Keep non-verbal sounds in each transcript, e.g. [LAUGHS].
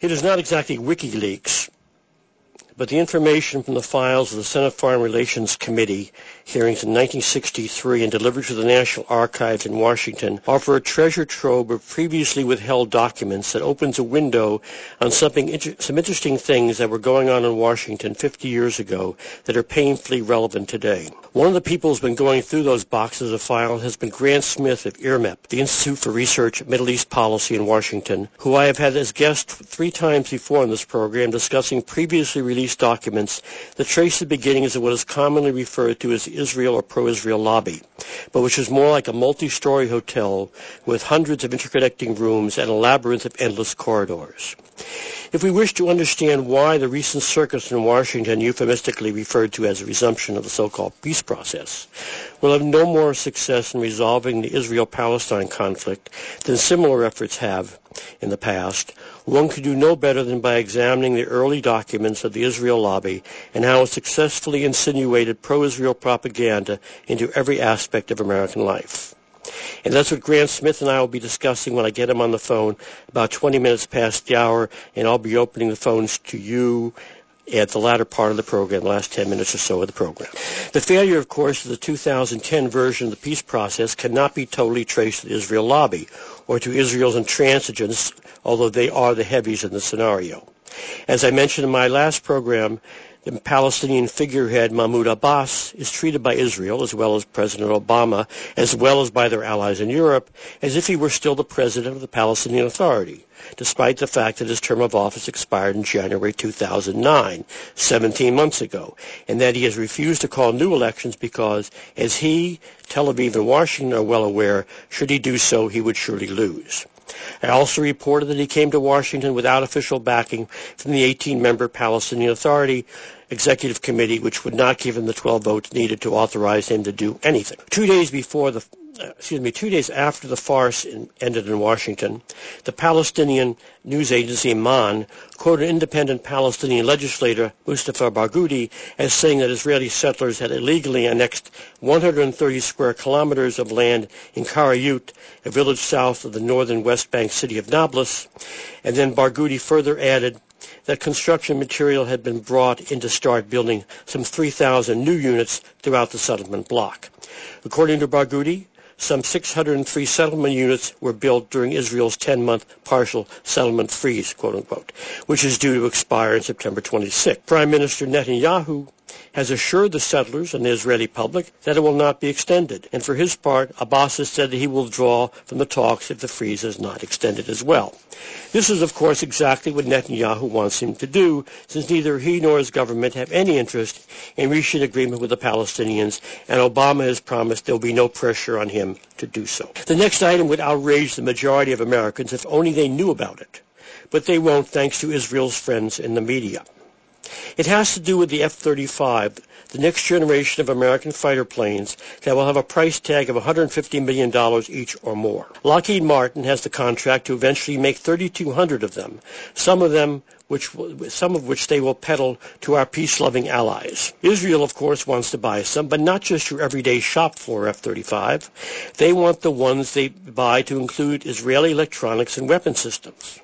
It is not exactly WikiLeaks, but the information from the files of the Senate Foreign Relations Committee hearings in 1963 and delivered to the National Archives in Washington offer a treasure trove of previously withheld documents that opens a window on something inter- some interesting things that were going on in Washington 50 years ago that are painfully relevant today. One of the people who's been going through those boxes of files has been Grant Smith of IRMEP, the Institute for Research Middle East Policy in Washington, who I have had as guest three times before in this program discussing previously released documents that trace the beginnings of what is commonly referred to as Israel or pro-Israel lobby, but which is more like a multi-story hotel with hundreds of interconnecting rooms and a labyrinth of endless corridors. If we wish to understand why the recent circus in Washington, euphemistically referred to as a resumption of the so-called peace process, will have no more success in resolving the Israel-Palestine conflict than similar efforts have in the past, one could do no better than by examining the early documents of the Israel lobby and how it successfully insinuated pro-Israel propaganda into every aspect of American life. And that's what Grant Smith and I will be discussing when I get him on the phone about 20 minutes past the hour, and I'll be opening the phones to you at the latter part of the program, the last 10 minutes or so of the program. The failure, of course, of the 2010 version of the peace process cannot be totally traced to the Israel lobby or to Israel's intransigence, although they are the heavies in the scenario. As I mentioned in my last program, the Palestinian figurehead Mahmoud Abbas is treated by Israel, as well as President Obama, as well as by their allies in Europe, as if he were still the president of the Palestinian Authority, despite the fact that his term of office expired in January 2009, 17 months ago, and that he has refused to call new elections because, as he, Tel Aviv, and Washington are well aware, should he do so, he would surely lose. I also reported that he came to Washington without official backing from the 18-member Palestinian Authority Executive Committee, which would not give him the 12 votes needed to authorize him to do anything. Two days before the uh, excuse me, two days after the farce in, ended in Washington, the Palestinian news agency Ma'an quoted independent Palestinian legislator Mustafa Barghouti as saying that Israeli settlers had illegally annexed 130 square kilometers of land in Karayut, a village south of the northern West Bank city of Nablus. And then Barghouti further added that construction material had been brought in to start building some 3,000 new units throughout the settlement block. According to Barghouti, some 603 settlement units were built during Israel's 10-month partial settlement freeze, quote unquote, which is due to expire in September 26. Prime Minister Netanyahu has assured the settlers and the Israeli public that it will not be extended. And for his part, Abbas has said that he will withdraw from the talks if the freeze is not extended as well. This is, of course, exactly what Netanyahu wants him to do, since neither he nor his government have any interest in reaching agreement with the Palestinians, and Obama has promised there will be no pressure on him to do so. The next item would outrage the majority of Americans if only they knew about it. But they won't thanks to Israel's friends in the media. It has to do with the F-35, the next generation of American fighter planes that will have a price tag of $150 million each or more. Lockheed Martin has the contract to eventually make 3,200 of them, some of them which, some of which they will peddle to our peace-loving allies. Israel, of course, wants to buy some, but not just your everyday shop floor F-35. They want the ones they buy to include Israeli electronics and weapon systems.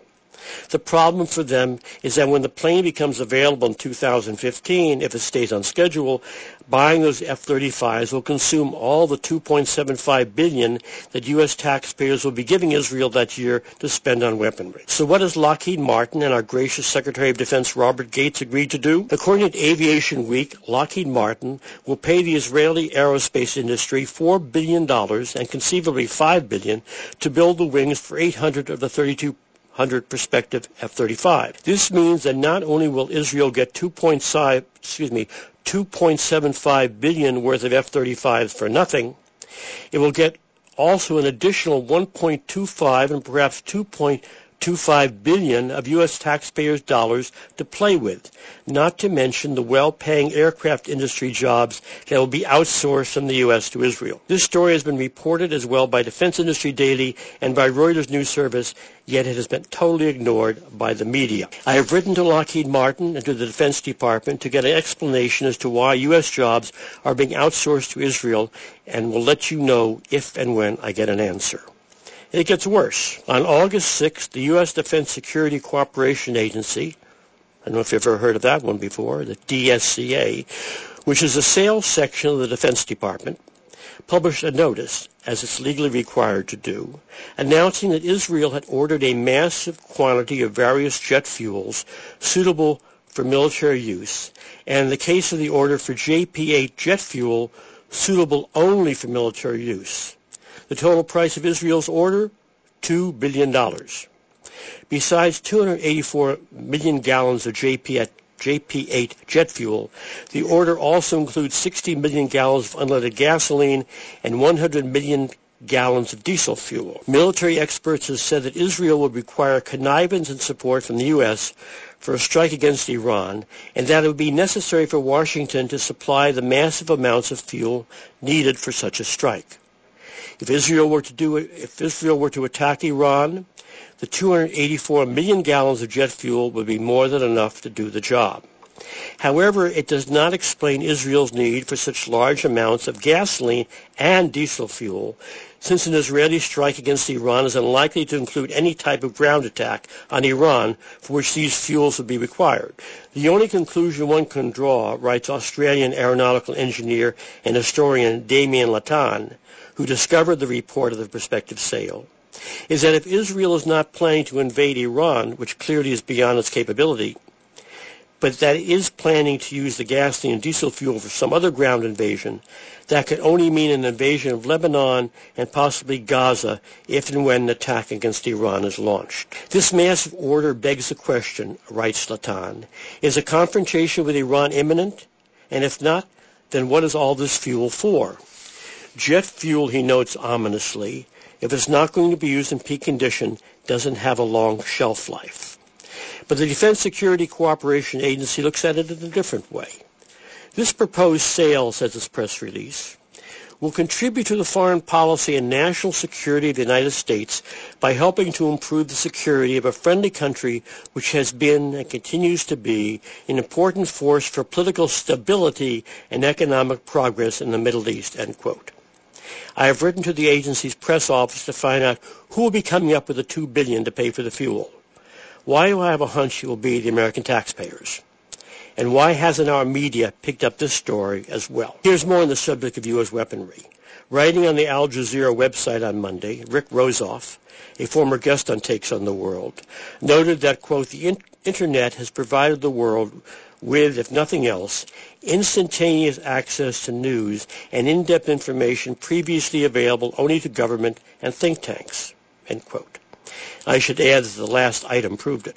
The problem for them is that when the plane becomes available in 2015, if it stays on schedule, buying those F-35s will consume all the 2.75 billion that U.S. taxpayers will be giving Israel that year to spend on weaponry. So what has Lockheed Martin and our gracious Secretary of Defense Robert Gates agreed to do? According to Aviation Week, Lockheed Martin will pay the Israeli aerospace industry $4 billion and conceivably 5 billion to build the wings for 800 of the 32 100 prospective F-35. This means that not only will Israel get 2.5, excuse me, 2.75 billion worth of F-35s for nothing, it will get also an additional 1.25 and perhaps 2.25 2.5 billion of U.S. taxpayers' dollars to play with, not to mention the well-paying aircraft industry jobs that will be outsourced from the U.S. to Israel. This story has been reported as well by Defense Industry Daily and by Reuters News Service, yet it has been totally ignored by the media. I have written to Lockheed Martin and to the Defense Department to get an explanation as to why U.S. jobs are being outsourced to Israel and will let you know if and when I get an answer. It gets worse. On August 6th, the U.S. Defense Security Cooperation Agency, I don't know if you've ever heard of that one before, the DSCA, which is a sales section of the Defense Department, published a notice, as it's legally required to do, announcing that Israel had ordered a massive quantity of various jet fuels suitable for military use, and in the case of the order for JP-8 jet fuel, suitable only for military use. The total price of Israel's order, $2 billion. Besides 284 million gallons of JP JP8 jet fuel, the order also includes 60 million gallons of unleaded gasoline and 100 million gallons of diesel fuel. Military experts have said that Israel would require connivance and support from the U.S. for a strike against Iran, and that it would be necessary for Washington to supply the massive amounts of fuel needed for such a strike. If Israel were to do it, if Israel were to attack Iran, the 284 million gallons of jet fuel would be more than enough to do the job. However, it does not explain Israel's need for such large amounts of gasoline and diesel fuel, since an Israeli strike against Iran is unlikely to include any type of ground attack on Iran for which these fuels would be required. The only conclusion one can draw, writes Australian aeronautical engineer and historian Damian Lataan, who discovered the report of the prospective sale, is that if Israel is not planning to invade Iran, which clearly is beyond its capability, but that it is planning to use the gasoline and diesel fuel for some other ground invasion, that could only mean an invasion of Lebanon and possibly Gaza if and when an attack against Iran is launched. This massive order begs the question, writes Lataan, is a confrontation with Iran imminent? And if not, then what is all this fuel for? Jet fuel, he notes ominously, if it's not going to be used in peak condition, doesn't have a long shelf life. But the Defense Security Cooperation Agency looks at it in a different way. This proposed sale, says its press release, will contribute to the foreign policy and national security of the United States by helping to improve the security of a friendly country which has been and continues to be an important force for political stability and economic progress in the Middle East, end quote. I have written to the agency's press office to find out who will be coming up with the 2 billion to pay for the fuel. Why do I have a hunch it will be the American taxpayers? And why hasn't our media picked up this story as well? Here's more on the subject of U.S. weaponry. Writing on the Al Jazeera website on Monday, Rick Rozoff, a former guest on Takes on the World, noted that, quote, the in- Internet has provided the world with, if nothing else, instantaneous access to news and in-depth information previously available only to government and think tanks. End quote. I should add that the last item proved it.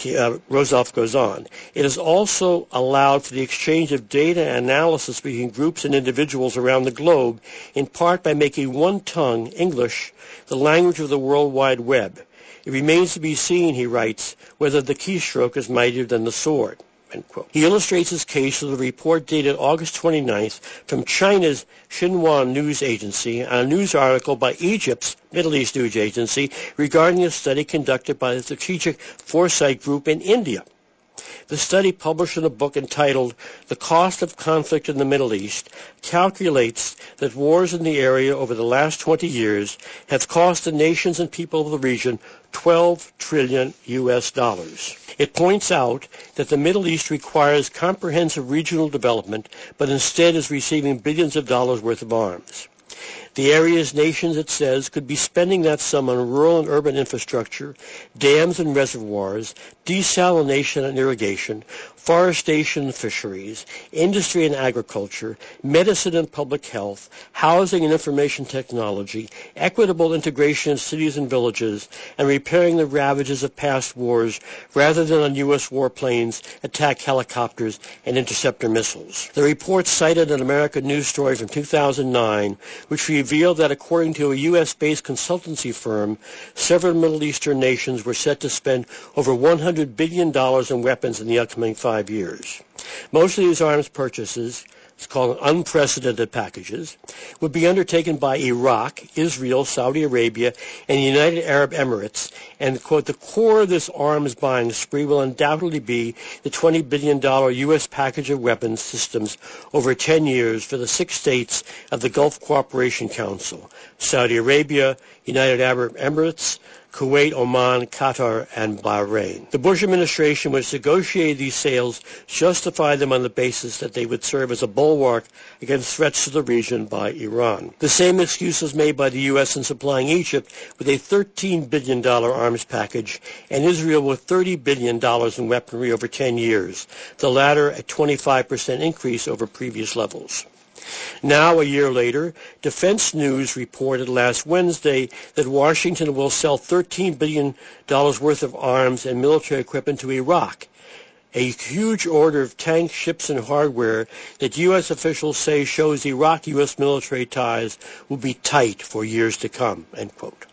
Uh, Rozoff goes on. It has also allowed for the exchange of data and analysis between groups and individuals around the globe, in part by making one tongue, English, the language of the World Wide Web. It remains to be seen, he writes, whether the keystroke is mightier than the sword. He illustrates his case with a report dated August 29th from China's Xinhua News Agency on a news article by Egypt's Middle East News Agency regarding a study conducted by the Strategic Foresight Group in India. The study, published in a book entitled The Cost of Conflict in the Middle East, calculates that wars in the area over the last 20 years have cost the nations and people of the region 12 trillion U.S. dollars. It points out that the Middle East requires comprehensive regional development, but instead is receiving billions of dollars worth of arms. The area's nations, it says, could be spending that sum on rural and urban infrastructure, dams and reservoirs, desalination and irrigation, forestation and fisheries, industry and agriculture, medicine and public health, housing and information technology, equitable integration of cities and villages, and repairing the ravages of past wars rather than on U.S. warplanes, attack helicopters, and interceptor missiles. The report cited an American news story from 2009 which revealed that according to a U.S.-based consultancy firm, several Middle Eastern nations were set to spend over $100 billion in weapons in the upcoming five years. Most of these arms purchases, it's called unprecedented packages, would be undertaken by Iraq, Israel, Saudi Arabia, and the United Arab Emirates. And, quote, the core of this arms buying spree will undoubtedly be the $20 billion U.S. package of weapons systems over 10 years for the six states of the Gulf Cooperation Council, Saudi Arabia, United Arab Emirates, Kuwait, Oman, Qatar, and Bahrain. The Bush administration, which negotiated these sales, justified them on the basis that they would serve as a bulwark against threats to the region by Iran. The same excuse was made by the U.S. in supplying Egypt with a $13 billion arms package and Israel with $30 billion in weaponry over 10 years, the latter a 25% increase over previous levels. Now, a year later, Defense News reported last Wednesday that Washington will sell $13 billion worth of arms and military equipment to Iraq, a huge order of tanks, ships, and hardware that U.S. officials say shows Iraq-U.S. military ties will be tight for years to come, end quote.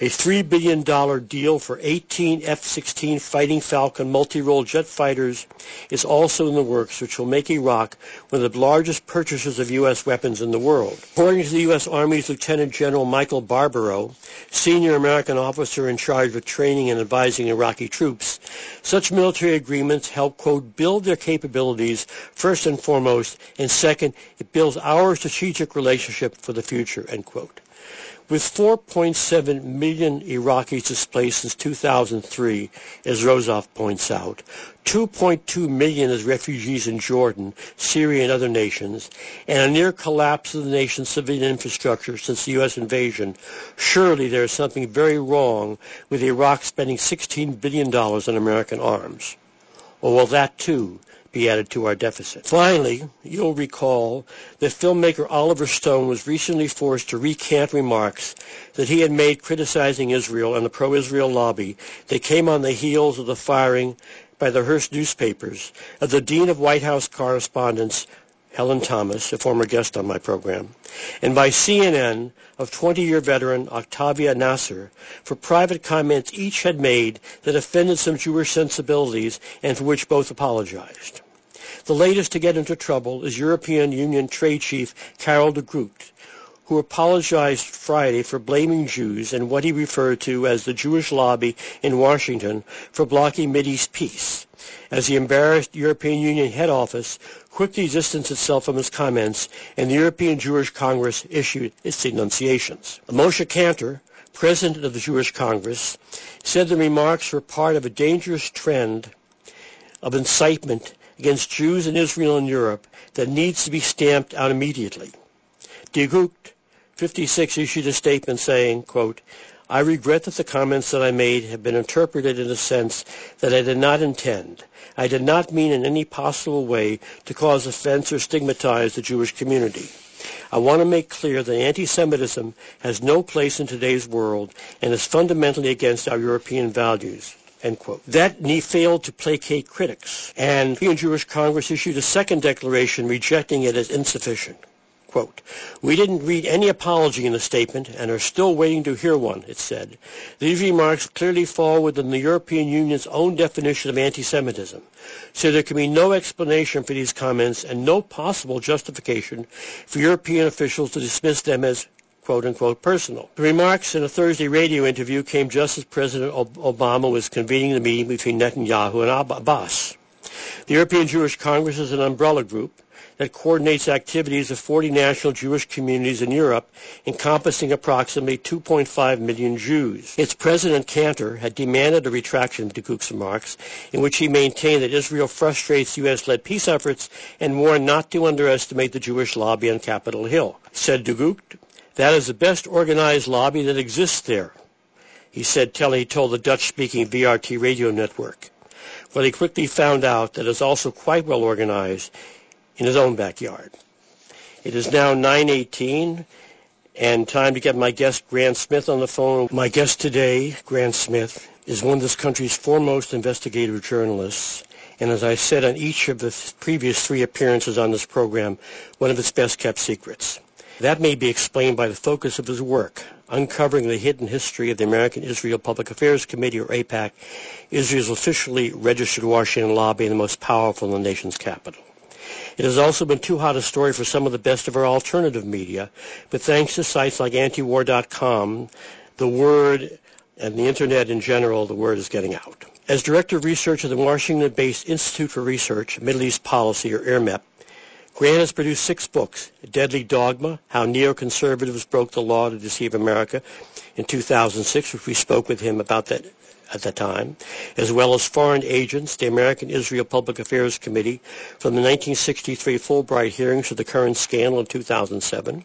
A $3 billion deal for 18 F-16 Fighting Falcon multi-role jet fighters is also in the works, which will make Iraq one of the largest purchasers of U.S. weapons in the world. According to the U.S. Army's Lieutenant General Michael Barbero, senior American officer in charge of training and advising Iraqi troops, such military agreements help, quote, build their capabilities first and foremost, and second, it builds our strategic relationship for the future, end quote. With 4.7 million Iraqis displaced since 2003, as Rozoff points out, 2.2 million as refugees in Jordan, Syria, and other nations, and a near collapse of the nation's civilian infrastructure since the U.S. invasion, surely there is something very wrong with Iraq spending $16 billion on American arms. Or will that, too, be added to our deficit. Finally, you'll recall that filmmaker Oliver Stone was recently forced to recant remarks that he had made criticizing Israel and the pro-Israel lobby that came on the heels of the firing by the Hearst newspapers of the Dean of White House Correspondence Helen Thomas, a former guest on my program, and by CNN of 20-year veteran Octavia Nasr for private comments each had made that offended some Jewish sensibilities and for which both apologized. The latest to get into trouble is European Union Trade Chief Karel de Gucht, who apologized Friday for blaming Jews and what he referred to as the Jewish lobby in Washington for blocking Mideast peace as the embarrassed European Union head office quickly distanced itself from his comments and the European Jewish Congress issued its denunciations. Moshe Kantor, president of the Jewish Congress, said the remarks were part of a dangerous trend of incitement against Jews in Israel and Europe that needs to be stamped out immediately. De Gucht, 56, issued a statement saying, quote, I regret that the comments that I made have been interpreted in a sense that I did not intend. I did not mean in any possible way to cause offense or stigmatize the Jewish community. I want to make clear that anti-Semitism has no place in today's world and is fundamentally against our European values. End quote. That knee failed to placate critics, and the Jewish Congress issued a second declaration rejecting it as insufficient. Quote, we didn't read any apology in the statement and are still waiting to hear one, it said. These remarks clearly fall within the European Union's own definition of anti-Semitism, so there can be no explanation for these comments and no possible justification for European officials to dismiss them as quote-unquote personal. The remarks in a Thursday radio interview came just as President Obama was convening the meeting between Netanyahu and Abbas. The European Jewish Congress is an umbrella group that coordinates activities of 40 national Jewish communities in Europe, encompassing approximately 2.5 million Jews. Its president, Kantor, had demanded a retraction of de remarks, in which he maintained that Israel frustrates U.S.-led peace efforts and warned not to underestimate the Jewish lobby on Capitol Hill. Said de that is the best organized lobby that exists there. He said, telling, he told the Dutch-speaking VRT radio network. Well, he quickly found out that it's also quite well organized in his own backyard. It is now 9:18 and time to get my guest Grant Smith on the phone. My guest today, Grant Smith, is one of this country's foremost investigative journalists, and as I said on each of the previous three appearances on this program, one of its best kept secrets. That may be explained by the focus of his work, uncovering the hidden history of the American Israel Public Affairs Committee, or AIPAC, Israel's officially registered Washington lobby and the most powerful in the nation's capital. It has also been too hot a story for some of the best of our alternative media, but thanks to sites like antiwar.com, the word and the internet in general, the word is getting out. As Director of Research at the Washington-based Institute for Research, Middle East Policy, or IRMEP, Grant has produced six books, Deadly Dogma, How Neoconservatives Broke the Law to Deceive America in 2006, which we spoke with him about that at the time, as well as Foreign Agents, the American Israel Public Affairs Committee, from the 1963 Fulbright hearings to the current scandal in 2007,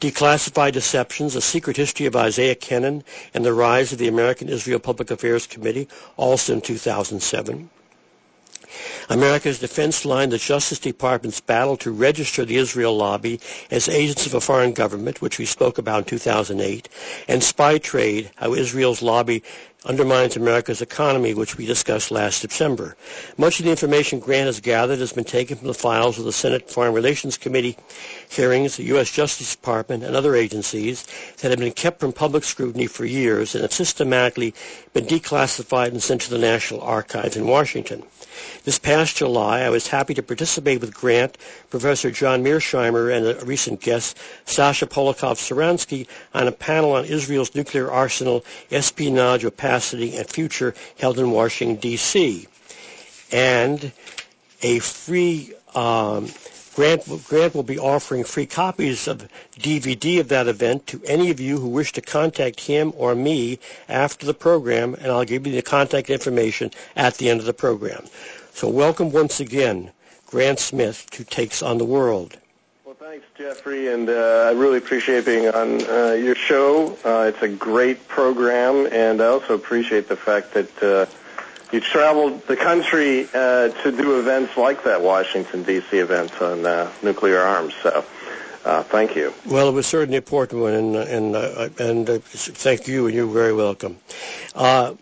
Declassified Deceptions, A Secret History of Isaiah Kenen and the Rise of the American Israel Public Affairs Committee, also in 2007, America's defense line, the Justice Department's battle to register the Israel lobby as agents of a foreign government, which we spoke about in 2008, and spy trade, how Israel's lobby undermines America's economy, which we discussed last September. Much of the information Grant has gathered has been taken from the files of the Senate Foreign Relations Committee hearings, the U.S. Justice Department, and other agencies that have been kept from public scrutiny for years and have systematically been declassified and sent to the National Archives in Washington. This past July, I was happy to participate with Grant, Professor John Mearsheimer, and a recent guest, Sasha Polakow-Suransky, on a panel on Israel's nuclear arsenal, espionage, opacity, and future held in Washington, D.C. And a free um, Grant, Grant will be offering free copies of DVD of that event to any of you who wish to contact him or me after the program, and I'll give you the contact information at the end of the program. So welcome once again, Grant Smith, to Takes on the World. Well, thanks, Jeffrey, and uh, I really appreciate being on uh, your show. Uh, it's a great program, and I also appreciate the fact that uh, you traveled the country uh, to do events like that Washington, D.C. event on uh, nuclear arms. So. Uh, thank you. Well, it was certainly an important one, and and uh, and uh, thank you, and you're very welcome. Uh,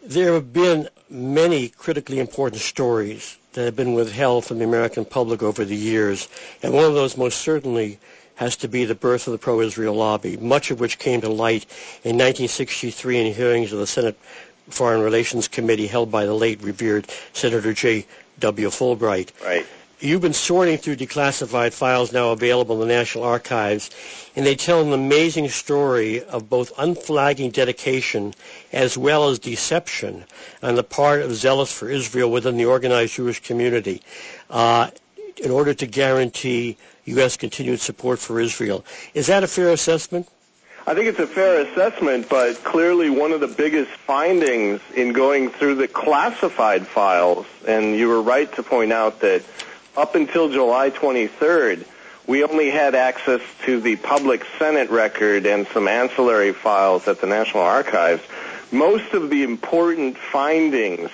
there have been many critically important stories that have been withheld from the American public over the years, and one of those most certainly has to be the birth of the pro-Israel lobby, much of which came to light in 1963 in hearings of the Senate Foreign Relations Committee held by the late revered Senator J. W. Fulbright. Right. You've been sorting through declassified files now available in the National Archives, and they tell an amazing story of both unflagging dedication as well as deception on the part of zealots for Israel within the organized Jewish community uh, in order to guarantee U.S. continued support for Israel. Is that a fair assessment? I think it's a fair assessment, but clearly one of the biggest findings in going through the classified files, and you were right to point out that up until July 23rd, we only had access to the public Senate record and some ancillary files at the National Archives. Most of the important findings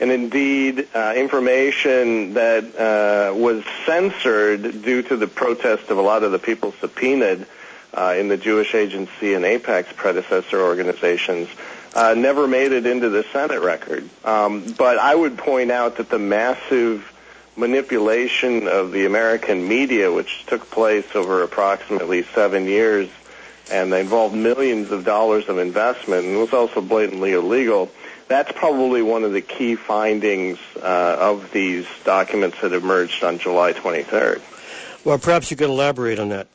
and indeed uh, information that uh, was censored due to the protest of a lot of the people subpoenaed uh, in the Jewish Agency and AIPAC's predecessor organizations uh, never made it into the Senate record. Um, but I would point out that the massive manipulation of the American media, which took place over approximately seven years, and they involved millions of dollars of investment, and was also blatantly illegal. That's probably one of the key findings uh, of these documents that emerged on July 23rd. Well, perhaps you could elaborate on that.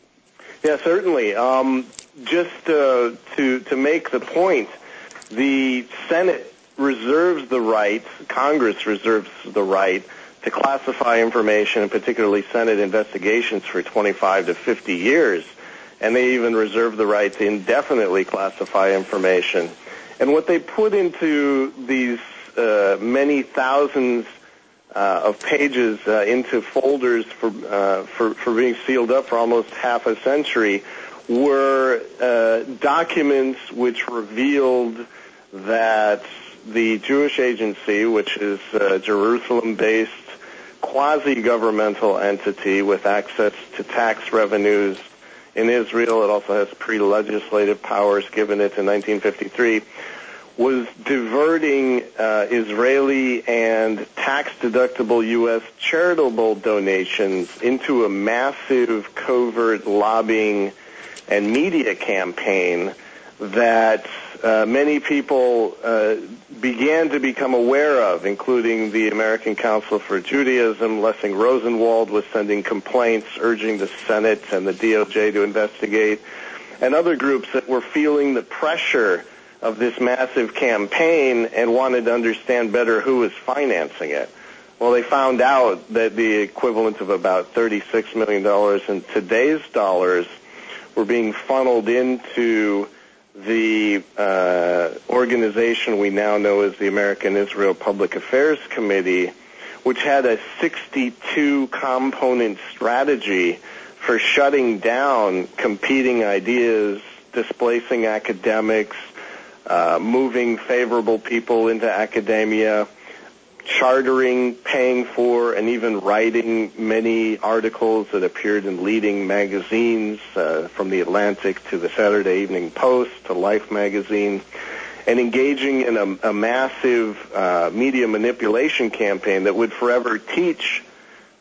Yeah, certainly. Um, just uh, to to make the point, the Senate reserves the right, Congress reserves the right to classify information, and particularly Senate investigations, for 25 to 50 years. And they even reserve the right to indefinitely classify information. And what they put into these uh, many thousands of pages uh, into folders for, uh, for, for being sealed up for almost half a century were uh, documents which revealed that the Jewish Agency, which is a Jerusalem-based quasi-governmental entity with access to tax revenues in Israel. It also has pre-legislative powers given it in 1953 was diverting uh, Israeli and tax-deductible U.S. charitable donations into a massive covert lobbying and media campaign that uh, many people uh, began to become aware of, including the American Council for Judaism. Lessing Rosenwald was sending complaints urging the Senate and the DOJ to investigate, and other groups that were feeling the pressure of this massive campaign and wanted to understand better who was financing it. Well, they found out that the equivalent of about $36 million in today's dollars were being funneled into the uh, organization we now know as the American Israel Public Affairs Committee, which had a 62 component strategy for shutting down competing ideas, displacing academics, uh, moving favorable people into academia, chartering, paying for, and even writing many articles that appeared in leading magazines, uh, from the Atlantic to the Saturday Evening Post to Life magazine, and engaging in a, a massive uh, media manipulation campaign that would forever teach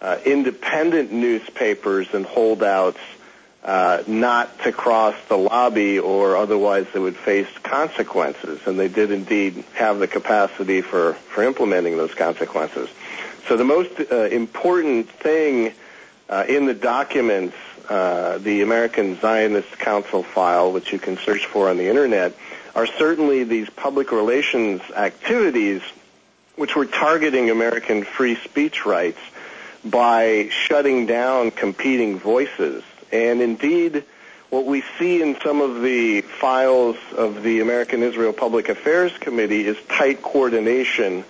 uh, independent newspapers and holdouts uh, not to cross the lobby or otherwise they would face consequences. And they did indeed have the capacity for, for implementing those consequences. So the most uh, important thing uh, in the documents, uh, the American Zionist Council file, which you can search for on the internet, are certainly these public relations activities which were targeting American free speech rights by shutting down competing voices and indeed, what we see in some of the files of the American Israel Public Affairs Committee is tight coordination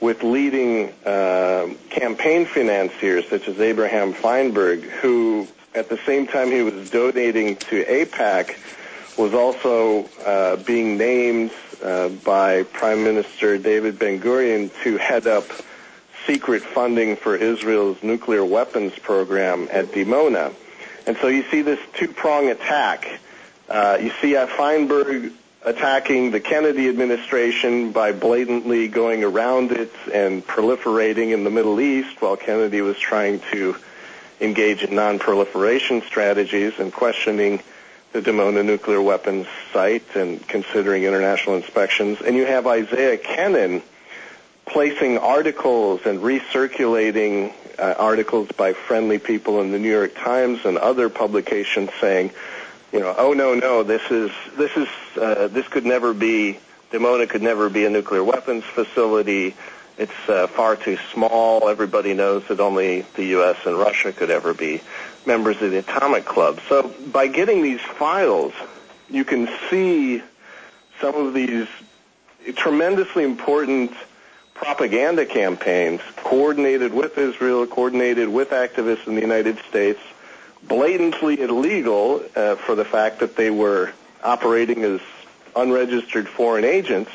with leading uh, campaign financiers such as Abraham Feinberg, who at the same time he was donating to AIPAC was also uh, being named uh, by Prime Minister David Ben-Gurion to head up secret funding for Israel's nuclear weapons program at Dimona. And so you see this two-prong attack. Uh, you see Feinberg attacking the Kennedy administration by blatantly going around it and proliferating in the Middle East while Kennedy was trying to engage in non-proliferation strategies and questioning the Dimona nuclear weapons site and considering international inspections. And you have Isaiah Kenen placing articles and recirculating uh, articles by friendly people in the New York Times and other publications saying, you know, oh no, no, this is this is uh, this could never be Dimona could never be a nuclear weapons facility. It's uh, far too small. Everybody knows that only the U.S. and Russia could ever be members of the atomic club. So by getting these files, you can see some of these tremendously important propaganda campaigns coordinated with Israel, coordinated with activists in the United States, blatantly illegal uh, for the fact that they were operating as unregistered foreign agents,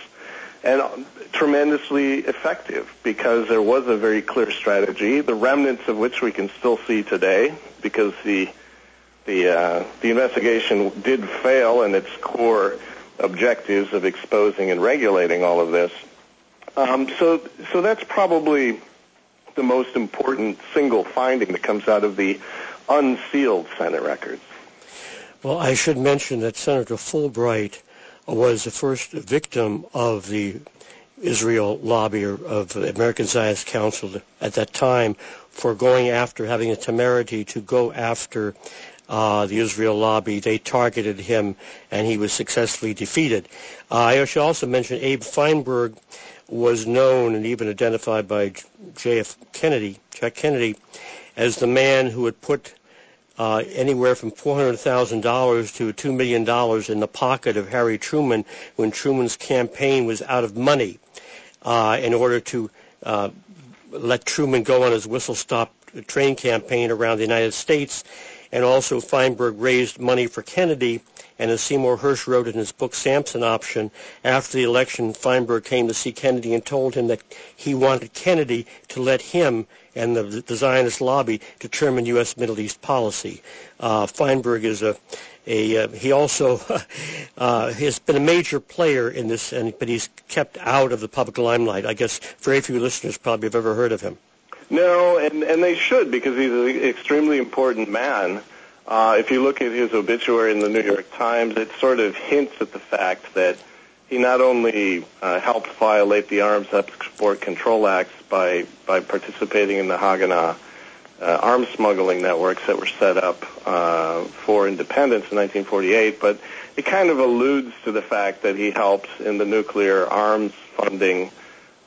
and tremendously effective because there was a very clear strategy, the remnants of which we can still see today because the the uh, the investigation did fail in its core objectives of exposing and regulating all of this. Um, so, so that's probably the most important single finding that comes out of the unsealed Senate records. Well, I should mention that Senator Fulbright was the first victim of the Israel lobby of the American Zionist Council at that time for going after, having the temerity to go after uh, the Israel lobby. They targeted him, and he was successfully defeated. Uh, I should also mention Abe Feinberg was known and even identified by J.F. Kennedy, Jack Kennedy, as the man who had put uh, anywhere from $400,000 to $2 million in the pocket of Harry Truman when Truman's campaign was out of money uh, in order to uh, let Truman go on his whistle-stop train campaign around the United States. And also Feinberg raised money for Kennedy and as Seymour Hersh wrote in his book Samson Option, after the election, Feinberg came to see Kennedy and told him that he wanted Kennedy to let him and the, the Zionist lobby determine U.S. Middle East policy. Uh, Feinberg is a, a uh, he also [LAUGHS] uh, has been a major player in this, and, but he's kept out of the public limelight. I guess very few listeners probably have ever heard of him. No, and, and they should because he's an extremely important man. Uh, if you look at his obituary in the New York Times, it sort of hints at the fact that he not only uh, helped violate the Arms Export Control Acts by by participating in the Haganah uh, arms smuggling networks that were set up uh, for independence in 1948, but it kind of alludes to the fact that he helped in the nuclear arms funding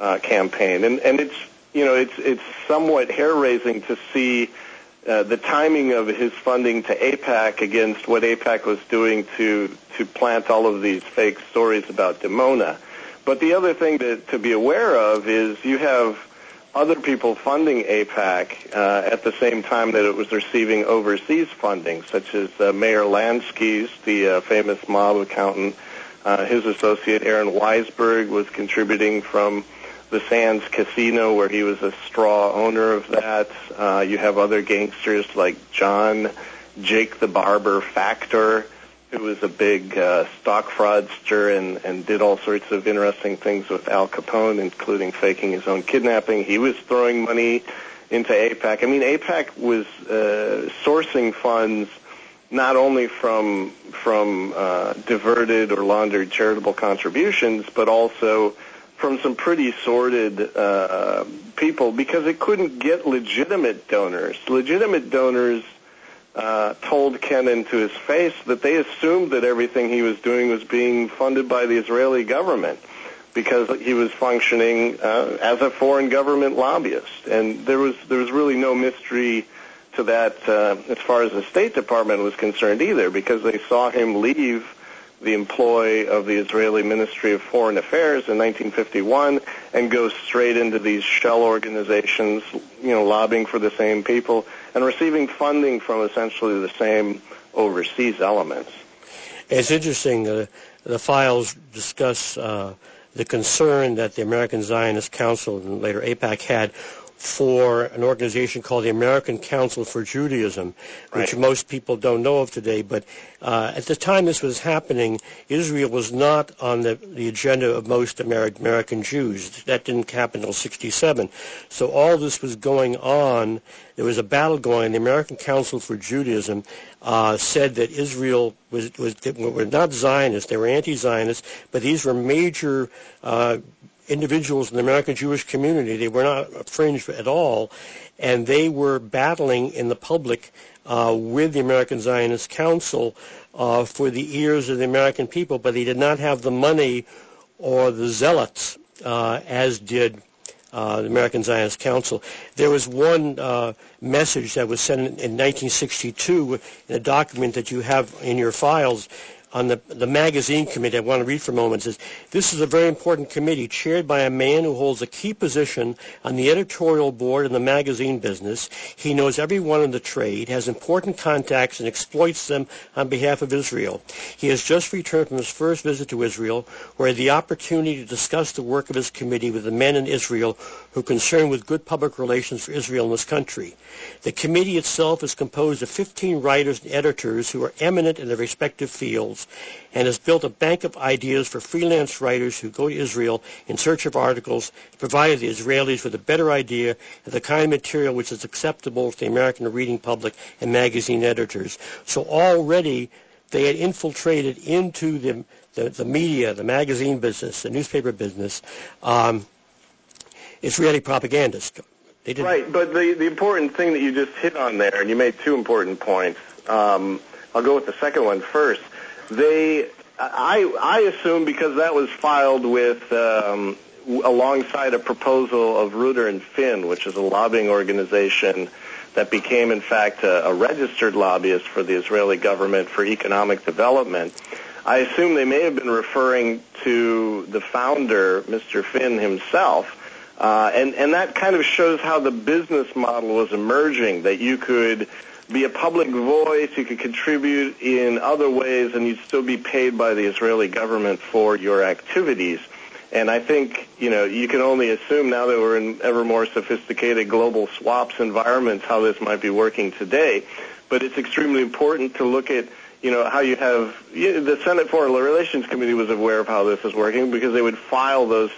uh, campaign, and and it's you know it's it's somewhat hair raising to see. Uh, the timing of his funding to APAC against what APAC was doing to to plant all of these fake stories about Dimona. But the other thing to, to be aware of is you have other people funding APAC uh, at the same time that it was receiving overseas funding, such as uh, Meyer Lansky's, the uh, famous mob accountant. Uh, his associate Aaron Weisberg was contributing from the Sands Casino, where he was a straw owner of that. Uh, you have other gangsters like John Jake the Barber Factor, who was a big uh, stock fraudster and, and did all sorts of interesting things with Al Capone, including faking his own kidnapping. He was throwing money into AIPAC. I mean, AIPAC was uh, sourcing funds not only from from uh, diverted or laundered charitable contributions, but also from some pretty sordid uh, people because it couldn't get legitimate donors. Legitimate donors uh, told Kenen to his face that they assumed that everything he was doing was being funded by the Israeli government because he was functioning uh, as a foreign government lobbyist, and there was there was really no mystery to that uh, as far as the State Department was concerned either, because they saw him leave the employ of the Israeli Ministry of Foreign Affairs in 1951 and goes straight into these shell organizations, you know, lobbying for the same people and receiving funding from essentially the same overseas elements. It's interesting. Uh, the files discuss uh, the concern that the American Zionist Council and later AIPAC had for an organization called the American Council for Judaism, which right. most people don't know of today. But uh, at the time this was happening, Israel was not on the, the agenda of most American Jews. That didn't happen until 67. So all this was going on. There was a battle going on. The American Council for Judaism uh, said that Israel was, was were not Zionists. They were anti-Zionists, but these were major uh, individuals in the American Jewish community. They were not fringe at all, and they were battling in the public uh, with the American Zionist Council uh, for the ears of the American people, but they did not have the money or the zealots uh, as did uh, the American Zionist Council. There was one uh, message that was sent in, in 1962 in a document that you have in your files on the, the magazine committee, I want to read for a moment, says, this is a very important committee chaired by a man who holds a key position on the editorial board in the magazine business. He knows everyone in the trade, has important contacts, and exploits them on behalf of Israel. He has just returned from his first visit to Israel, where he had the opportunity to discuss the work of his committee with the men in Israel who are concerned with good public relations for Israel in this country. The committee itself is composed of 15 writers and editors who are eminent in their respective fields and has built a bank of ideas for freelance writers who go to Israel in search of articles, to provide the Israelis with a better idea of the kind of material which is acceptable to the American reading public and magazine editors. So already they had infiltrated into the, the, the media, the magazine business, the newspaper business, um, Israeli propagandists. Right, but the, the important thing that you just hit on there, and you made two important points. Um, I'll go with the second one first they I I assume because that was filed with um, alongside a proposal of Ruder and Finn, which is a lobbying organization that became in fact a, a registered lobbyist for the Israeli government for economic development. I assume they may have been referring to the founder, Mr. Finn himself. Uh, and, and that kind of shows how the business model was emerging, that you could be a public voice, you could contribute in other ways, and you'd still be paid by the Israeli government for your activities. And I think, you know, you can only assume now that we're in ever more sophisticated global swaps environments how this might be working today. But it's extremely important to look at, you know, how you have, the Senate Foreign Relations Committee was aware of how this is working because they would file those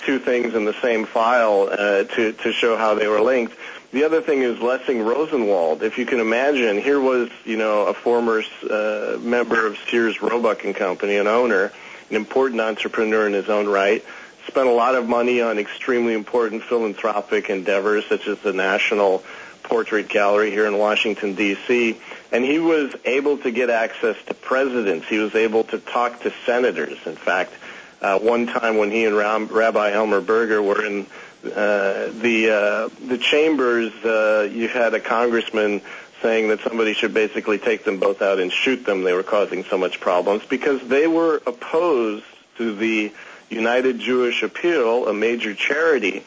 two things in the same file uh, to, to show how they were linked. The other thing is Lessing Rosenwald. If you can imagine, here was, you know, a former uh, member of Sears Roebuck and Company, an owner, an important entrepreneur in his own right. Spent a lot of money on extremely important philanthropic endeavors, such as the National Portrait Gallery here in Washington, D.C. And he was able to get access to presidents. He was able to talk to senators. In fact, uh, one time when he and Rabbi Elmer Berger were in uh, the uh, the chambers, uh, you had a congressman saying that somebody should basically take them both out and shoot them. They were causing so much problems because they were opposed to the United Jewish Appeal, a major charity,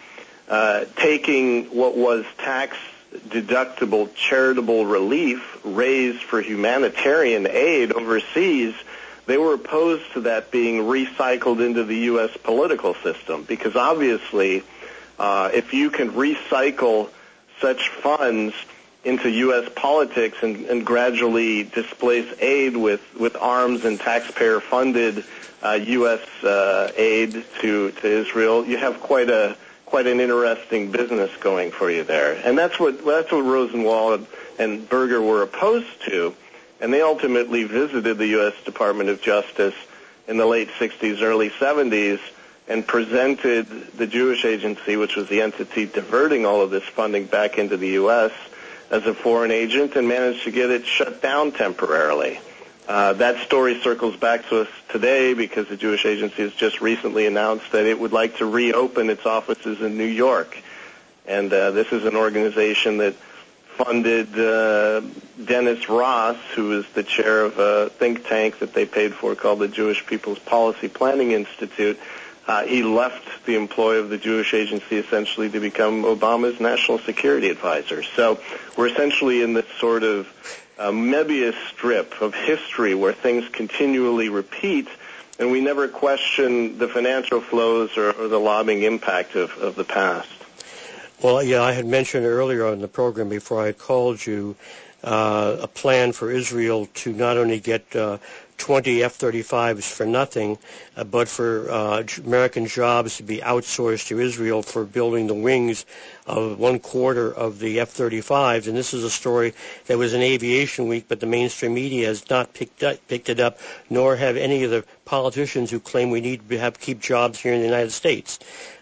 uh, taking what was tax deductible charitable relief raised for humanitarian aid overseas, they were opposed to that being recycled into the U.S. political system because obviously, uh, if you can recycle such funds into U.S. politics and, and gradually displace aid with, with arms and taxpayer-funded uh, U.S. Uh, aid to, to Israel, you have quite a quite an interesting business going for you there. And that's what that's what Rosenwald and Berger were opposed to, and they ultimately visited the U.S. Department of Justice in the late 60s, early 70s, and presented the Jewish Agency, which was the entity diverting all of this funding back into the U.S., as a foreign agent, and managed to get it shut down temporarily. Uh, that story circles back to us today because the Jewish Agency has just recently announced that it would like to reopen its offices in New York. And uh, this is an organization that funded uh, Dennis Ross, who is the chair of a think tank that they paid for called the Jewish People's Policy Planning Institute. Uh, he left the employ of the Jewish Agency essentially to become Obama's national security advisor. So we're essentially in this sort of a Möbius strip of history where things continually repeat and we never question the financial flows or, or the lobbying impact of, of the past. Well, yeah, I had mentioned earlier on the program before I called you uh, a plan for Israel to not only get uh, 20 F-35s for nothing, uh, but for uh, American jobs to be outsourced to Israel for building the wings of one quarter of the F-35s. And this is a story that was in Aviation Week, but the mainstream media has not picked, up, picked it up, nor have any of the politicians who claim we need to have keep jobs here in the United States.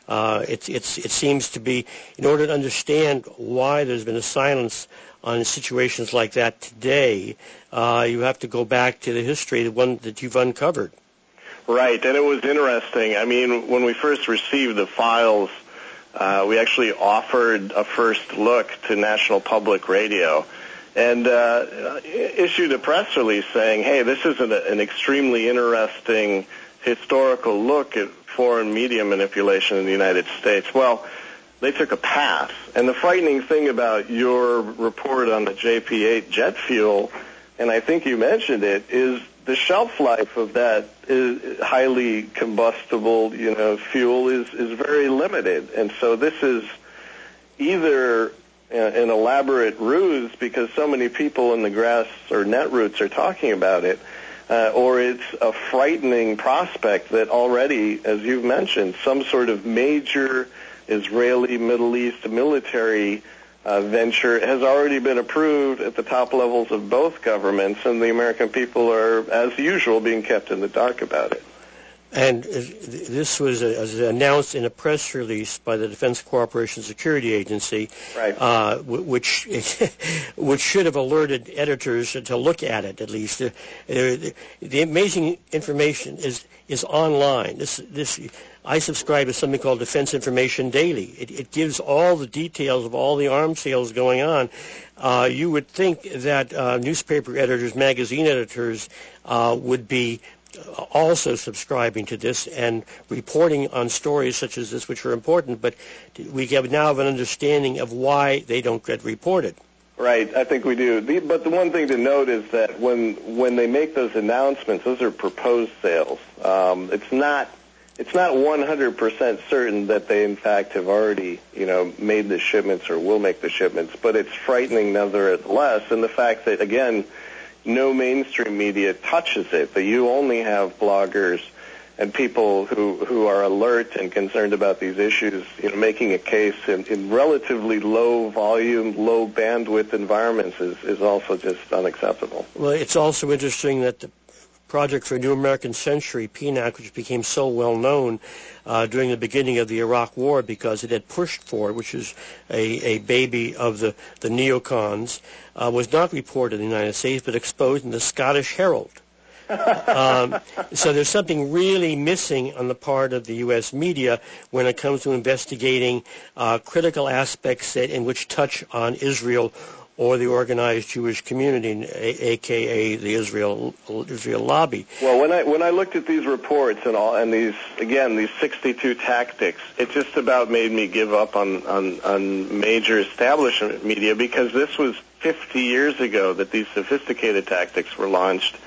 Uh, it's, it seems to be, in order to understand why there's been a silence on situations like that today, uh, you have to go back to the history, the one that you've uncovered. Right, and it was interesting. I mean, when we first received the files, uh, we actually offered a first look to National Public Radio and uh, issued a press release saying, hey, this is an, an extremely interesting historical look at foreign media manipulation in the United States. Well, they took a pass. And the frightening thing about your report on the JP8 jet fuel, and I think you mentioned it, is the shelf life of that highly combustible, you know, fuel is is very limited. And so this is either an elaborate ruse because so many people in the grass or netroots are talking about it, uh, or it's a frightening prospect that already, as you've mentioned, some sort of major Israeli Middle East military uh, venture has already been approved at the top levels of both governments, and the American people are, as usual, being kept in the dark about it. And this was, announced in a press release by the Defense Cooperation Security Agency, right. uh, which [LAUGHS] which should have alerted editors to look at it at least. Uh, the, the amazing information is is online. This this I subscribe to something called Defense Information Daily. It, it gives all the details of all the arms sales going on. Uh, you would think that uh, newspaper editors, magazine editors, uh, would be also subscribing to this and reporting on stories such as this, which are important, but we have now have an understanding of why they don't get reported. Right, I think we do. The, but the one thing to note is that when when they make those announcements, those are proposed sales. Um, it's not it's not 100% certain that they in fact have already you know made the shipments or will make the shipments, but it's frightening nevertheless. And the fact that again no mainstream media touches it, that you only have bloggers and people who, who are alert and concerned about these issues, you know, making a case in, in relatively low volume, low bandwidth environments is, is also just unacceptable. Well, it's also interesting that the Project for a New American Century, PNAC, which became so well known uh, during the beginning of the Iraq War because it had pushed for, it, which is a, a baby of the, the neocons, uh, was not reported in the United States but exposed in the Scottish Herald. [LAUGHS] um, so there's something really missing on the part of the U.S. media when it comes to investigating uh, critical aspects that, in which touch on Israel or the organized Jewish community, aka the Israel Israel lobby. Well, when I when I looked at these reports and all, and these again these 62 tactics, it just about made me give up on on, on major establishment media because this was 50 years ago that these sophisticated tactics were launched,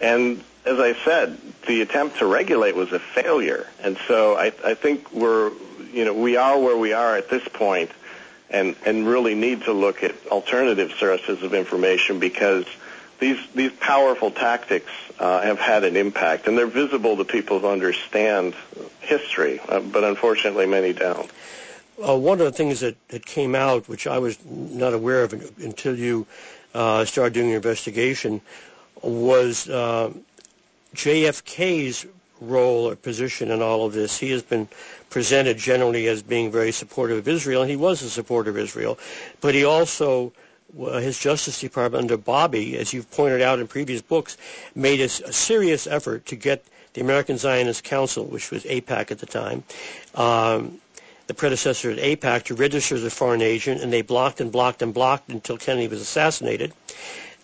and as I said, the attempt to regulate was a failure, and so I, I think we're you know we are where we are at this point and, and really need to look at alternative sources of information because these, these powerful tactics uh, have had an impact, and they're visible to people who understand history, uh, but unfortunately many don't. Uh, one of the things that, that came out, which I was not aware of until you uh, started doing your investigation, was uh, JFK's role or position in all of this. He has been presented generally as being very supportive of Israel, and he was a supporter of Israel, but he also uh, his Justice Department under Bobby, as you've pointed out in previous books, made a, a, serious effort to get the American Zionist Council, which was AIPAC at the time, um, the predecessor to AIPAC, to register as a foreign agent, and they blocked and blocked and blocked until Kennedy was assassinated.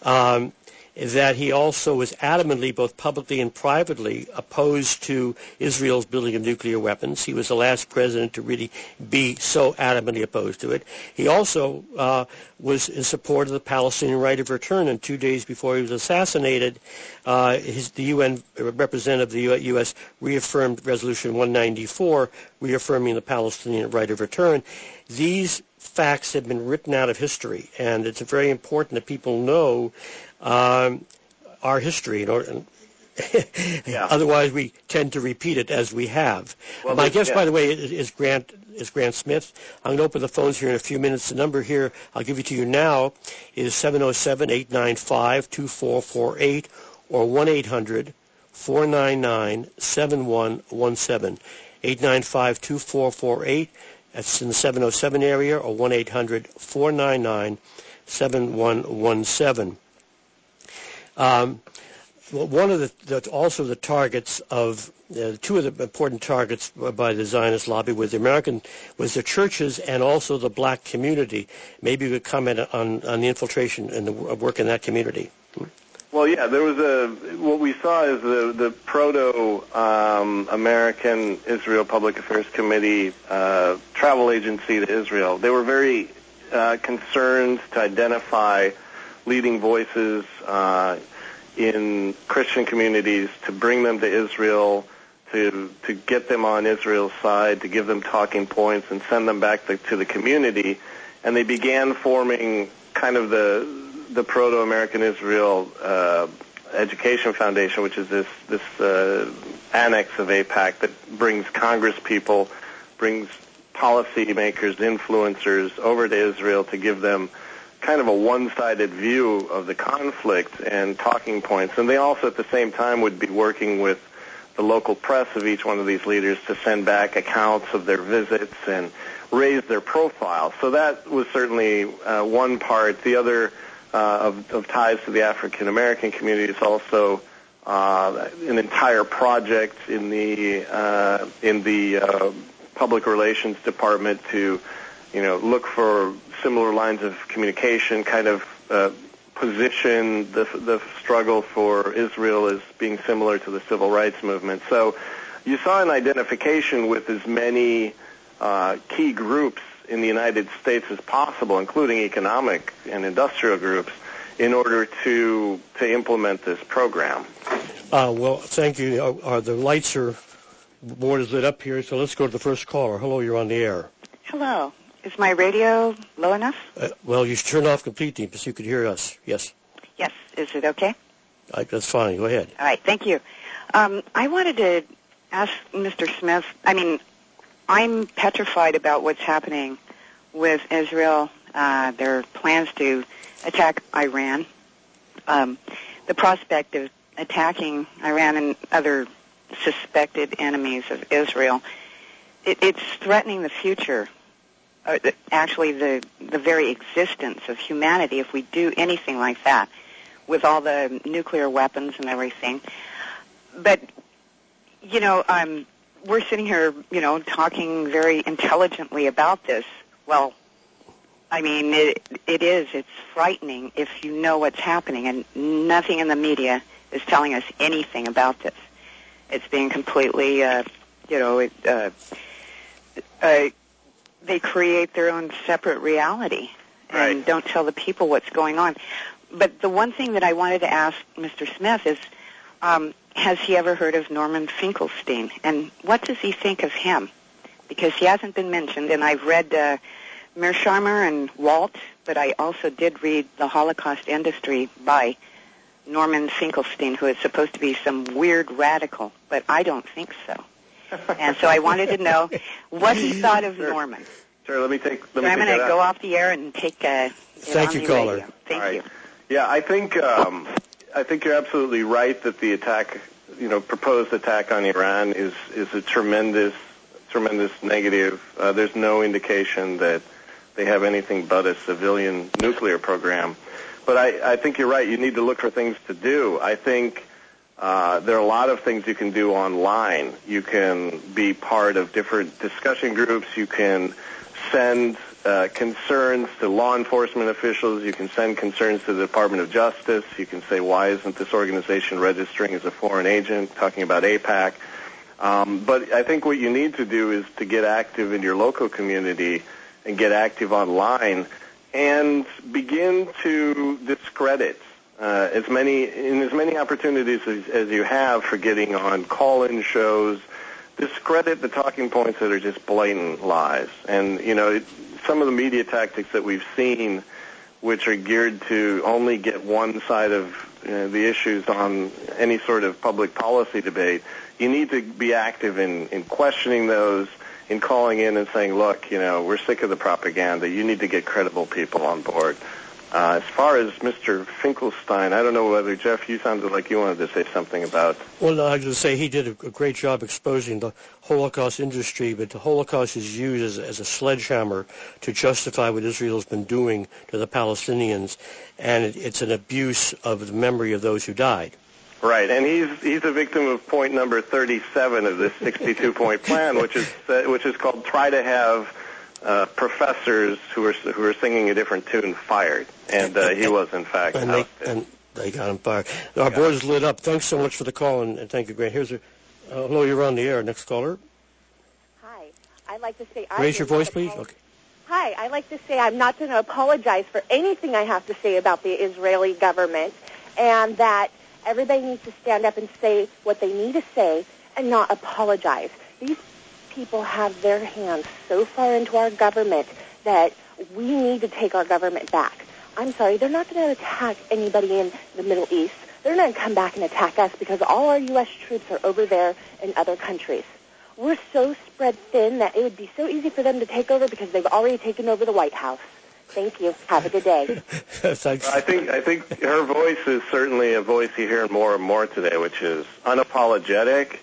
Um, that he also was adamantly, both publicly and privately, opposed to Israel's building of nuclear weapons. He was the last president to really be so adamantly opposed to it. He also uh, was in support of the Palestinian right of return, and two days before he was assassinated, uh, his, the UN representative of the U.S. reaffirmed Resolution 194, reaffirming the Palestinian right of return. These facts have been written out of history, and it's very important that people know um, our history. In order, [LAUGHS] yeah. Otherwise, we tend to repeat it as we have. Well, My guest, yeah. by the way, is Grant is Grant Smith. I'm going to open the phones here in a few minutes. The number here I'll give it to you now is 707-895-2448 or 1-800-499-7117. 895-2448. That's in the 707 area or 1-800-499-7117. Um, one of the, the, also the targets of uh, two of the important targets by the Zionist lobby was the American was the churches and also the black community. Maybe you could comment on, on the infiltration and the work in that community. Well, yeah, there was a what we saw is the the proto um, American Israel Public Affairs Committee uh, travel agency to Israel. They were very uh, concerned to identify leading voices uh, in Christian communities to bring them to Israel, to to get them on Israel's side, to give them talking points, and send them back to, to the community. And they began forming kind of the the Proto-American Israel uh, Education Foundation, which is this this uh, annex of AIPAC that brings Congress people, brings policymakers, influencers over to Israel to give them kind of a one-sided view of the conflict and talking points. And they also, at the same time, would be working with the local press of each one of these leaders to send back accounts of their visits and raise their profile. So that was certainly uh, one part. The other uh, of, of, ties to the African American community is also uh, an entire project in the uh, in the uh, public relations department to you know look for similar lines of communication, kind of uh, position the, the struggle for Israel as being similar to the civil rights movement. So you saw an identification with as many uh, key groups in the United States as possible, including economic and industrial groups, in order to to implement this program. Uh, well, thank you. Uh, uh the lights are board is lit up here, so let's go to the first caller. Hello, you're on the air. Hello. Is my radio low enough? Uh, well, you should turn off completely so you could hear us. Yes. Yes. Is it okay? Uh, that's fine. Go ahead. All right. Thank you. Um, I wanted to ask Mr. Smith. I mean, I'm petrified about what's happening with Israel. Uh, their plans to attack Iran. Um, the prospect of attacking Iran and other suspected enemies of Israel, it, it's threatening the future, uh, actually the the very existence of humanity if we do anything like that with all the nuclear weapons and everything. But you know, um, we're sitting here, you know, talking very intelligently about this. Well, I mean, it, it is. It's frightening if you know what's happening, and nothing in the media is telling us anything about this. It's being completely, uh, you know, it, uh, uh, they create their own separate reality Right. and don't tell the people what's going on. But the one thing that I wanted to ask Mr. Smith is, um, has he ever heard of Norman Finkelstein, and what does he think of him? Because he hasn't been mentioned, and I've read uh, Mearsheimer and Walt, but I also did read The Holocaust Industry by Norman Finkelstein, who is supposed to be some weird radical, but I don't think so. And so I wanted to know what he [LAUGHS] thought of Sure. Norman. Sure, let me take. Let So me I'm going to go off the air and take uh, it Thank you, caller. radio. Thank All right. you. Yeah, I think um, I think you're absolutely right that the attack, you know, proposed attack on Iran is is a tremendous tremendous negative. Uh, there's no indication that they have anything but a civilian nuclear program. But I, I think you're right. You need to look for things to do. I think uh, there are a lot of things you can do online. You can be part of different discussion groups. You can send uh, concerns to law enforcement officials. You can send concerns to the Department of Justice. You can say, why isn't this organization registering as a foreign agent? Talking about AIPAC. Um, but I think what you need to do is to get active in your local community and get active online and begin to discredit uh, as many in as many opportunities as, as you have for getting on call-in shows. Discredit the talking points that are just blatant lies, and you know it, some of the media tactics that we've seen, which are geared to only get one side of uh, the issues on any sort of public policy debate. You need to be active in, in questioning those, in calling in and saying, look, you know, we're sick of the propaganda. You need to get credible people on board. Uh, as far as Mr. Finkelstein, I don't know whether, Jeff, you sounded like you wanted to say something about. Well, I was going to say he did a, a great job exposing the Holocaust industry, but the Holocaust is used as, as a sledgehammer to justify what Israel's been doing to the Palestinians, and it, it's an abuse of the memory of those who died. Right, and he's he's a victim of point number 37 of this 62-point [LAUGHS] plan, which is uh, which is called try to have uh, professors who were who were singing a different tune fired, and uh, he was in fact And they, and they got him fired. Our board is lit up. Thanks so much for the call, and, and thank you, Grant. Here's a, uh, hello, you're on the air. Next caller. Hi. I'd like to say I Raise your voice, please. Okay. Hi. I'd like to say I'm not going to apologize for anything I have to say about the Israeli government, and that everybody needs to stand up and say what they need to say and not apologize. These people have their hands so far into our government that we need to take our government back. I'm sorry, they're not going to attack anybody in the Middle East. They're not going to come back and attack us because all our U.S. troops are over there in other countries. We're so spread thin that it would be so easy for them to take over because they've already taken over the White House. Thank you. Have a good day. [LAUGHS] Thanks. I think I think her voice is certainly a voice you hear more and more today, which is unapologetic,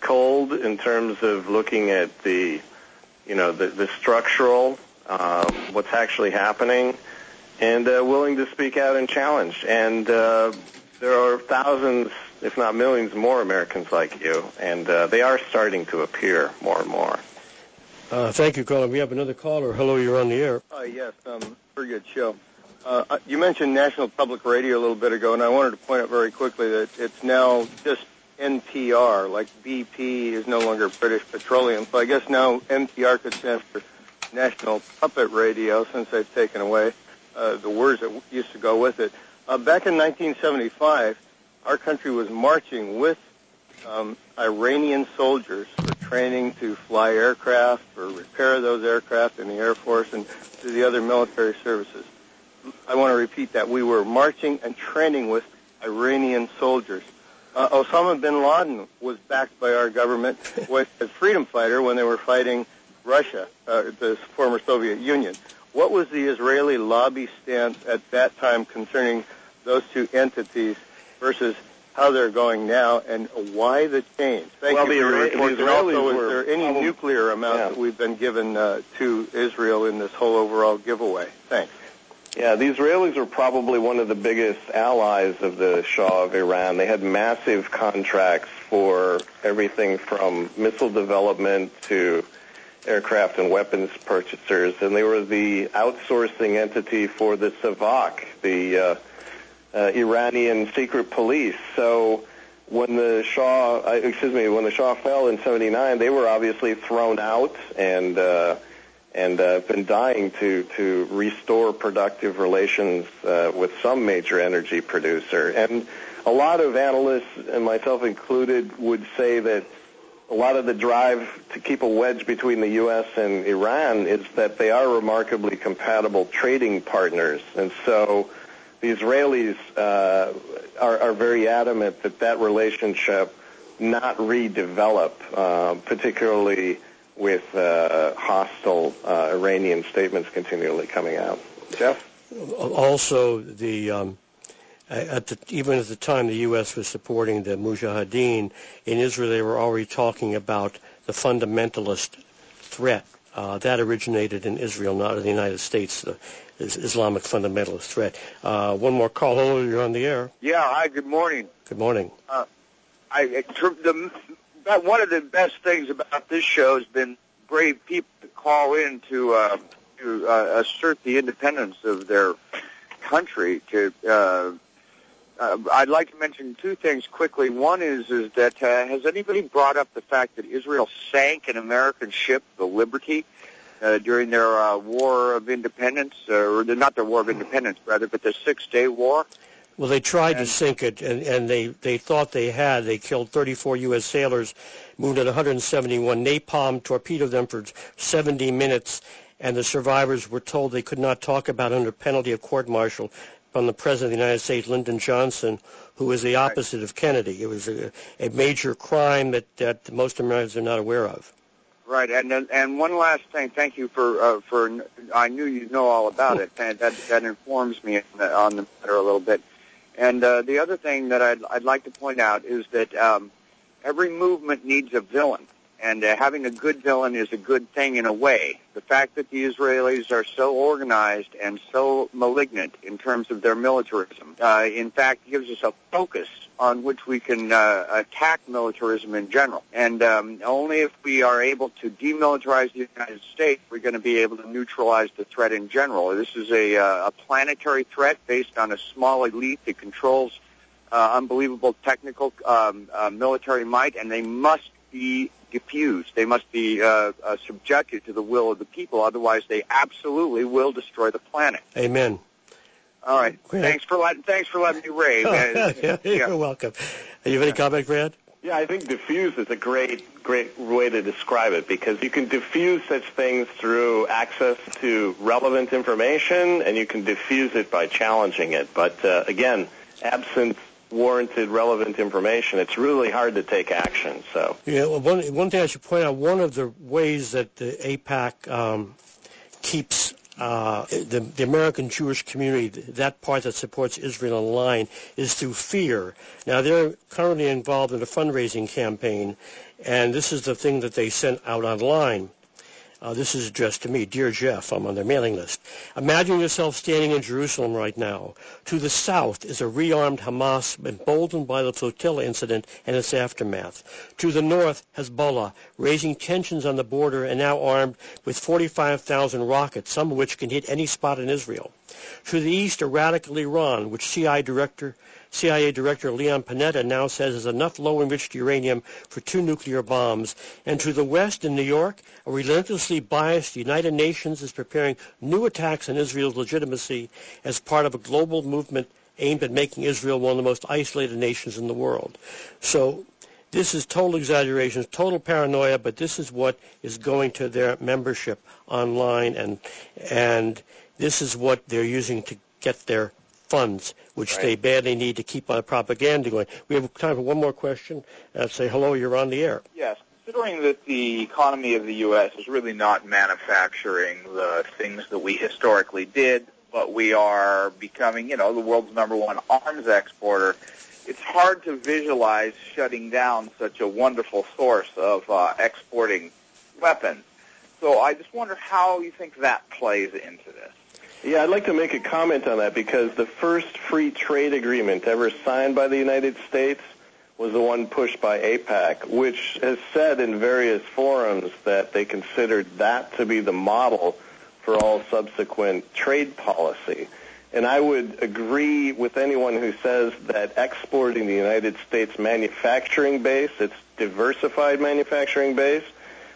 cold in terms of looking at the, you know, the, the structural, um, what's actually happening, and uh, willing to speak out and challenge. And uh, there are thousands, if not millions, more Americans like you, and uh, they are starting to appear more and more. Uh, thank you, caller. We have another caller. Hello, you're on the air. Uh, yes, um, very good show. Uh, uh, you mentioned National Public Radio a little bit ago, and I wanted to point out very quickly that it's now just NPR, like BP is no longer British Petroleum. So I guess now NPR could stand for National Puppet Radio since they've taken away uh, the words that used to go with it. Uh, back in 1975, our country was marching with um, Iranian soldiers for training to fly aircraft, for repair those aircraft in the Air Force, and to the other military services. I want to repeat that. We were marching and training with Iranian soldiers. Uh, Osama bin Laden was backed by our government [LAUGHS] with, a freedom fighter when they were fighting Russia, uh, the former Soviet Union. What was the Israeli lobby stance at that time concerning those two entities versus how they're going now, and why the change? Thank well, you the, for your report. the and also, were, is there any nuclear amount yeah. that we've been given uh, to Israel in this whole overall giveaway? Thanks. Yeah, the Israelis were probably one of the biggest allies of the Shah of Iran. They had massive contracts for everything from missile development to aircraft and weapons purchasers, and they were the outsourcing entity for the Savak, the uh, uh, Iranian secret police. So when the Shah, uh, excuse me, when the Shah fell in '79, they were obviously thrown out and uh, and uh, been dying to to restore productive relations uh, with some major energy producer. And a lot of analysts, and myself included, would say that a lot of the drive to keep a wedge between the U.S. and Iran is that they are remarkably compatible trading partners, and so the Israelis uh, are, are very adamant that that relationship not redevelop, uh, particularly with uh, hostile uh, Iranian statements continually coming out. Jeff? Also, the um, at the, even at the time the U.S. was supporting the Mujahideen in Israel, they were already talking about the fundamentalist threat. Uh, that originated in Israel, not in the United States, the Islamic fundamentalist threat. Uh, one more call. Hello, you're on the air. Yeah, hi, good morning. Good morning. Uh, I, the, one of the best things about this show has been brave people to call in to, uh, to uh, assert the independence of their country. To uh, uh, I'd like to mention two things quickly. One is is that uh, has anybody brought up the fact that Israel sank an American ship, the Liberty, uh, during their uh, War of Independence, uh, or not their War of Independence, rather, but the Six Day War? Well, they tried and, to sink it, and, and they, they thought they had. They killed 34 U.S. sailors, wounded 171, napalm torpedoed them for 70 minutes, and the survivors were told they could not talk about under penalty of court-martial from the President of the United States, Lyndon Johnson, who was the opposite of Kennedy. It was a, a major crime that, that most Americans are not aware of. Right, and and one last thing. Thank you for uh, for. I knew you'd know all about it, and that that informs me on the matter a little bit. And uh, the other thing that I'd I'd like to point out is that um, every movement needs a villain, and uh, having a good villain is a good thing in a way. The fact that the Israelis are so organized and so malignant in terms of their militarism, uh, in fact, gives us a focus on which we can uh, attack militarism in general. And um, only if we are able to demilitarize the United States, we're going to be able to neutralize the threat in general. This is a, uh, a planetary threat based on a small elite that controls uh, unbelievable technical um, uh, military might, and they must be diffused. They must be uh, uh, subjected to the will of the people. Otherwise, they absolutely will destroy the planet. Amen. All right. Thanks for letting thanks for letting me rave. Oh, [LAUGHS] yeah, you're welcome. you have any comment, Brad? Yeah, I think diffuse is a great, great way to describe it because you can diffuse such things through access to relevant information, and you can diffuse it by challenging it. But uh, again, absent warranted, relevant information, it's really hard to take action. So yeah, well, one one thing I should point out: one of the ways that the AIPAC um, keeps uh, the, the American Jewish community, that part that supports Israel online, is through fear. Now, they're currently involved in a fundraising campaign, and this is the thing that they sent out online. Uh, this is addressed to me. Dear Jeff, I'm on their mailing list. Imagine yourself standing in Jerusalem right now. To the south is a rearmed Hamas emboldened by the flotilla incident and its aftermath. To the north, Hezbollah, raising tensions on the border and now armed with 45,000 rockets, some of which can hit any spot in Israel. To the east, a radical Iran, which CIA Director CIA Director Leon Panetta now says is enough low-enriched uranium for two nuclear bombs. And to the west in New York, a relentlessly biased United Nations is preparing new attacks on Israel's legitimacy as part of a global movement aimed at making Israel one of the most isolated nations in the world. So this is total exaggeration, total paranoia, but this is what is going to their membership online, and and this is what they're using to get their funds, which right. they badly need to keep on propaganda going. We have time for one more question. Uh, say hello, you're on the air. Yes. Considering that the economy of the U.S. is really not manufacturing the things that we historically did, but we are becoming, you know, the world's number one arms exporter. It's hard to visualize shutting down such a wonderful source of uh, exporting weapons. So I just wonder how you think that plays into this. Yeah, I'd like to make a comment on that because the first free trade agreement ever signed by the United States was the one pushed by AIPAC, which has said in various forums that they considered that to be the model for all subsequent trade policy. And I would agree with anyone who says that exporting the United States manufacturing base, its diversified manufacturing base,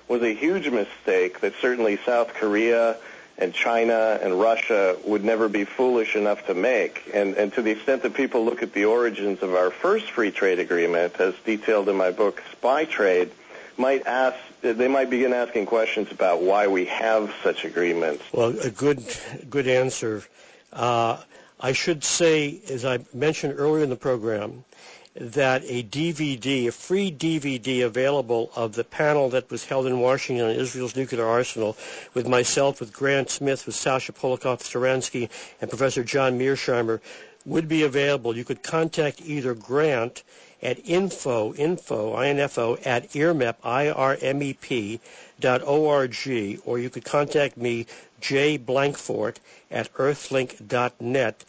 was a huge mistake that certainly South Korea and China and Russia would never be foolish enough to make. And, and to the extent that people look at the origins of our first free trade agreement, as detailed in my book, Spy Trade, might ask, they might begin asking questions about why we have such agreements. Well, a good, good answer. Uh, I should say, as I mentioned earlier in the program, that a DVD, a free DVD available of the panel that was held in Washington on Israel's nuclear arsenal with myself, with Grant Smith, with Sasha Polakow-Suransky, and Professor John Mearsheimer would be available. You could contact either Grant at info, info, I-N-F-O, at IRMEP, I-R-M-E-P, dot O-R-G, or you could contact me, J. Blankfort, at earthlink.net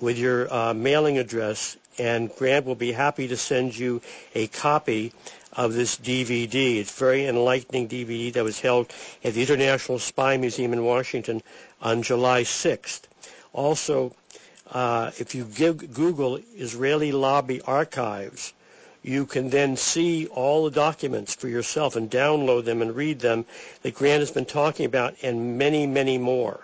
with your uh, mailing address and Grant will be happy to send you a copy of this DVD. It's a very enlightening DVD that was held at the International Spy Museum in Washington on July 6th. Also, uh, if you give, Google Israeli Lobby Archives, you can then see all the documents for yourself and download them and read them that Grant has been talking about and many, many more.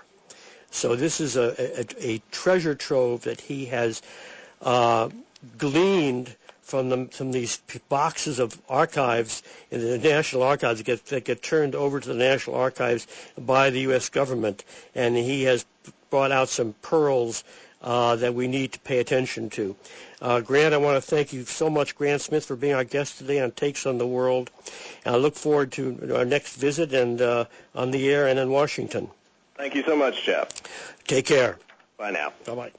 So this is a, a, a treasure trove that he has uh, gleaned from the, from these boxes of archives in the National Archives that get, that get turned over to the National Archives by the U.S. government, and he has brought out some pearls uh, that we need to pay attention to. Uh, Grant, I want to thank you so much, Grant Smith, for being our guest today on Takes on the World. And I look forward to our next visit and uh, on the air and in Washington. Thank you so much, Jeff. Take care. Bye now. Bye bye.